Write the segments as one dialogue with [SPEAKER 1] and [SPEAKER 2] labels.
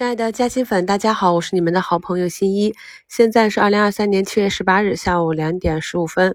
[SPEAKER 1] 亲爱的嘉兴粉，大家好，我是你们的好朋友新一。现在是二零二三年七月十八日下午两点十五分。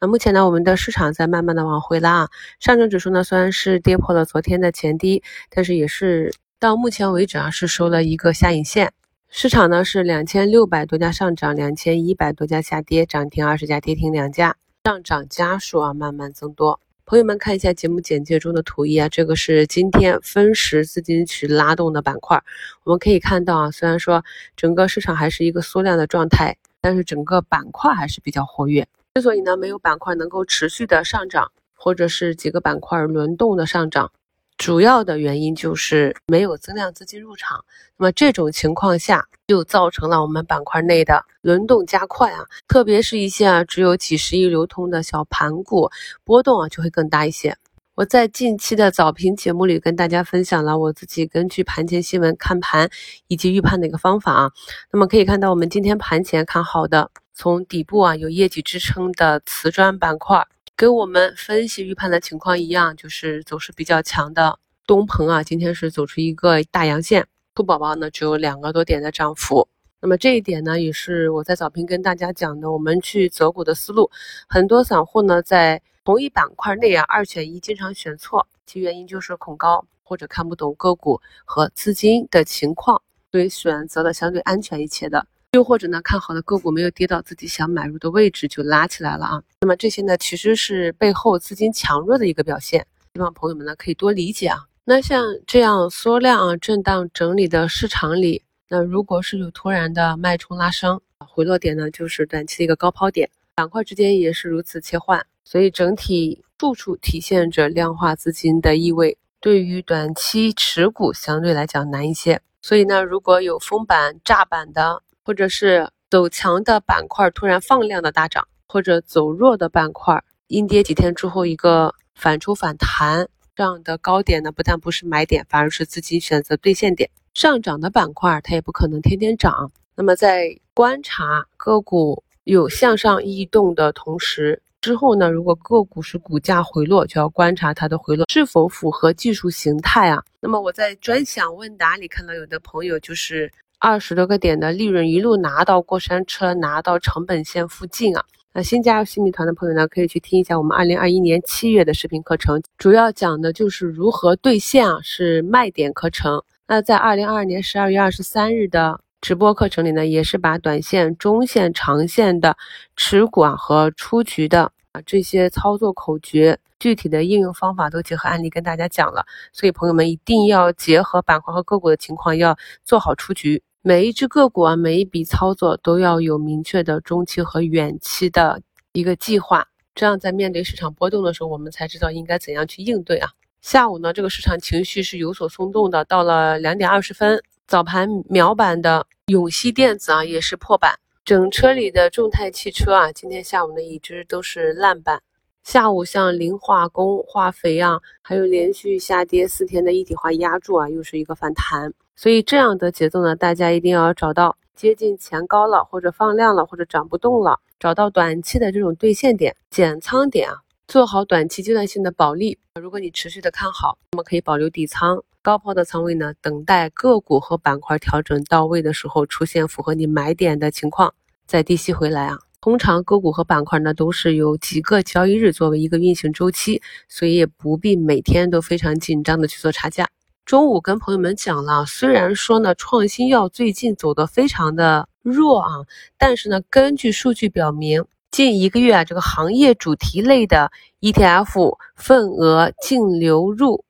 [SPEAKER 1] 那目前呢，我们的市场在慢慢的往回拉啊。上证指数呢虽然是跌破了昨天的前低，但是也是到目前为止啊是收了一个下影线。市场呢是两千六百多家上涨，两千一百多家下跌，涨停二十家，跌停两家，上涨家数啊慢慢增多。朋友们看一下节目简介中的图一啊，这个是今天分时资金去拉动的板块。我们可以看到啊，虽然说整个市场还是一个缩量的状态，但是整个板块还是比较活跃。之所以呢没有板块能够持续的上涨，或者是几个板块轮动的上涨。主要的原因就是没有增量资金入场，那么这种情况下就造成了我们板块内的轮动加快啊，特别是一些啊只有几十亿流通的小盘股，波动啊就会更大一些。我在近期的早评节目里跟大家分享了我自己根据盘前新闻看盘以及预判的一个方法啊，那么可以看到我们今天盘前看好的，从底部啊有业绩支撑的瓷砖板块。跟我们分析预判的情况一样，就是走势比较强的东鹏啊，今天是走出一个大阳线，兔宝宝呢只有两个多点的涨幅。那么这一点呢，也是我在早评跟大家讲的，我们去择股的思路。很多散户呢在同一板块内啊二选一，经常选错，其原因就是恐高或者看不懂个股和资金的情况，所以选择了相对安全一些的。又或者呢，看好的个股没有跌到自己想买入的位置就拉起来了啊。那么这些呢，其实是背后资金强弱的一个表现，希望朋友们呢可以多理解啊。那像这样缩量啊、震荡整理的市场里，那如果是有突然的脉冲拉升，回落点呢就是短期的一个高抛点，板块之间也是如此切换，所以整体处处体现着量化资金的意味，对于短期持股相对来讲难一些。所以呢，如果有封板炸板的，或者是走强的板块突然放量的大涨，或者走弱的板块阴跌几天之后一个反抽反弹，这样的高点呢，不但不是买点，反而是资金选择兑现点。上涨的板块它也不可能天天涨。那么在观察个股有向上异动的同时，之后呢，如果个股是股价回落，就要观察它的回落是否符合技术形态啊。那么我在专享问答里看到有的朋友就是。二十多个点的利润一路拿到过山车，拿到成本线附近啊！那新加入新米团的朋友呢，可以去听一下我们二零二一年七月的视频课程，主要讲的就是如何兑现啊，是卖点课程。那在二零二二年十二月二十三日的直播课程里呢，也是把短线、中线、长线的持股啊和出局的这些操作口诀。具体的应用方法都结合案例跟大家讲了，所以朋友们一定要结合板块和个股的情况，要做好出局。每一只个股啊，每一笔操作都要有明确的中期和远期的一个计划，这样在面对市场波动的时候，我们才知道应该怎样去应对啊。下午呢，这个市场情绪是有所松动的，到了两点二十分，早盘秒板的永熙电子啊也是破板，整车里的众泰汽车啊，今天下午呢一直都是烂板。下午像磷化工、化肥啊，还有连续下跌四天的一体化压住啊，又是一个反弹。所以这样的节奏呢，大家一定要找到接近前高了，或者放量了，或者涨不动了，找到短期的这种兑现点、减仓点啊，做好短期阶段性的保利。如果你持续的看好，那么可以保留底仓，高抛的仓位呢，等待个股和板块调整到位的时候，出现符合你买点的情况，再低吸回来啊。通常个股和板块呢都是有几个交易日作为一个运行周期，所以也不必每天都非常紧张的去做差价。中午跟朋友们讲了，虽然说呢创新药最近走的非常的弱啊，但是呢根据数据表明，近一个月啊这个行业主题类的 ETF 份额净流入，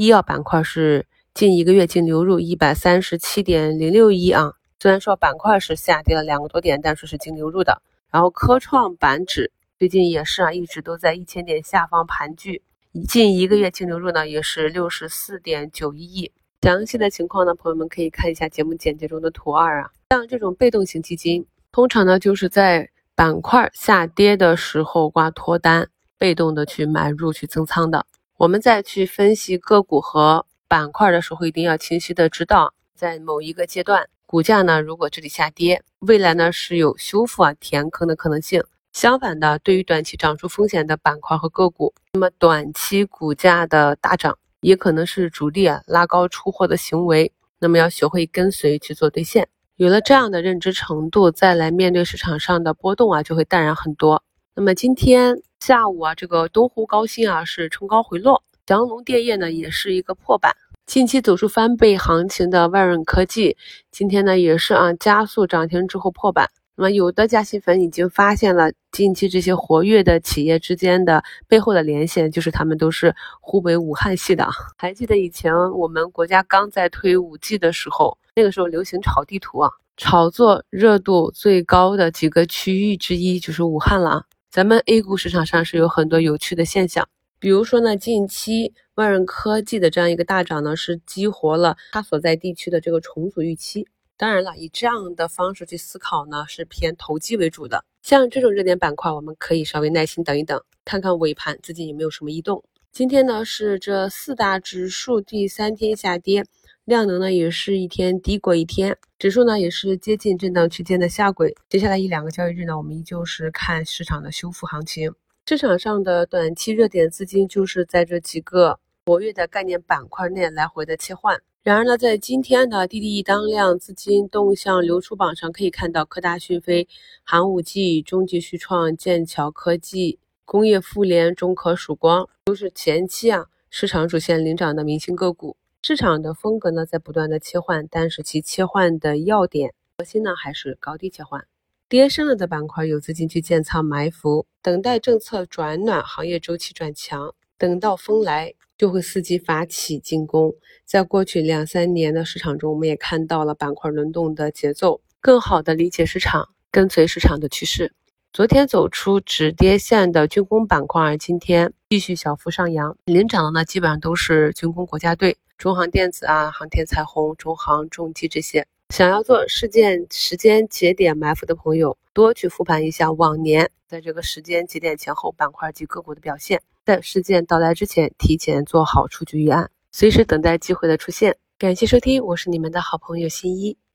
[SPEAKER 1] 医药板块是近一个月净流入一百三十七点零六亿啊。虽然说板块是下跌了两个多点，但是是净流入的。然后科创板指最近也是啊，一直都在一千点下方盘踞，近一个月净流入呢也是六十四点九一亿。详细的情况呢，朋友们可以看一下节目简介中的图二啊。像这种被动型基金，通常呢就是在板块下跌的时候挂脱单，被动的去买入去增仓的。我们再去分析个股和板块的时候，一定要清晰的知道，在某一个阶段。股价呢，如果这里下跌，未来呢是有修复啊填坑的可能性。相反的，对于短期涨出风险的板块和个股，那么短期股价的大涨，也可能是主力啊拉高出货的行为。那么要学会跟随去做兑现。有了这样的认知程度，再来面对市场上的波动啊，就会淡然很多。那么今天下午啊，这个东湖高新啊是冲高回落，祥龙电业呢也是一个破板。近期走出翻倍行情的万润科技，今天呢也是啊加速涨停之后破板。那么有的加息粉已经发现了近期这些活跃的企业之间的背后的连线，就是他们都是湖北武汉系的。还记得以前我们国家刚在推五 G 的时候？那个时候流行炒地图啊，炒作热度最高的几个区域之一就是武汉了啊。咱们 A 股市场上是有很多有趣的现象，比如说呢，近期万润科技的这样一个大涨呢，是激活了它所在地区的这个重组预期。当然了，以这样的方式去思考呢，是偏投机为主的。像这种热点板块，我们可以稍微耐心等一等，看看尾盘资金有没有什么异动。今天呢，是这四大指数第三天下跌。量能呢也是一天低过一天，指数呢也是接近震荡区间的下轨。接下来一两个交易日呢，我们依旧是看市场的修复行情。市场上的短期热点资金就是在这几个活跃的概念板块内来回的切换。然而呢，在今天的滴滴当量资金动向流出榜上可以看到，科大讯飞、寒武纪、中集旭创、剑桥科技、工业富联、中科曙光都是前期啊市场主线领涨的明星个股。市场的风格呢在不断的切换，但是其切换的要点核心呢还是高低切换。跌深了的板块有资金去建仓埋伏，等待政策转暖，行业周期转强，等到风来就会伺机发起进攻。在过去两三年的市场中，我们也看到了板块轮动的节奏，更好的理解市场，跟随市场的趋势。昨天走出止跌线的军工板块，今天继续小幅上扬，领涨的呢基本上都是军工国家队。中航电子啊，航天彩虹、中航重机这些，想要做事件时间节点埋伏的朋友，多去复盘一下往年在这个时间节点前后板块及个股的表现，在事件到来之前，提前做好出局预案，随时等待机会的出现。感谢收听，我是你们的好朋友新一。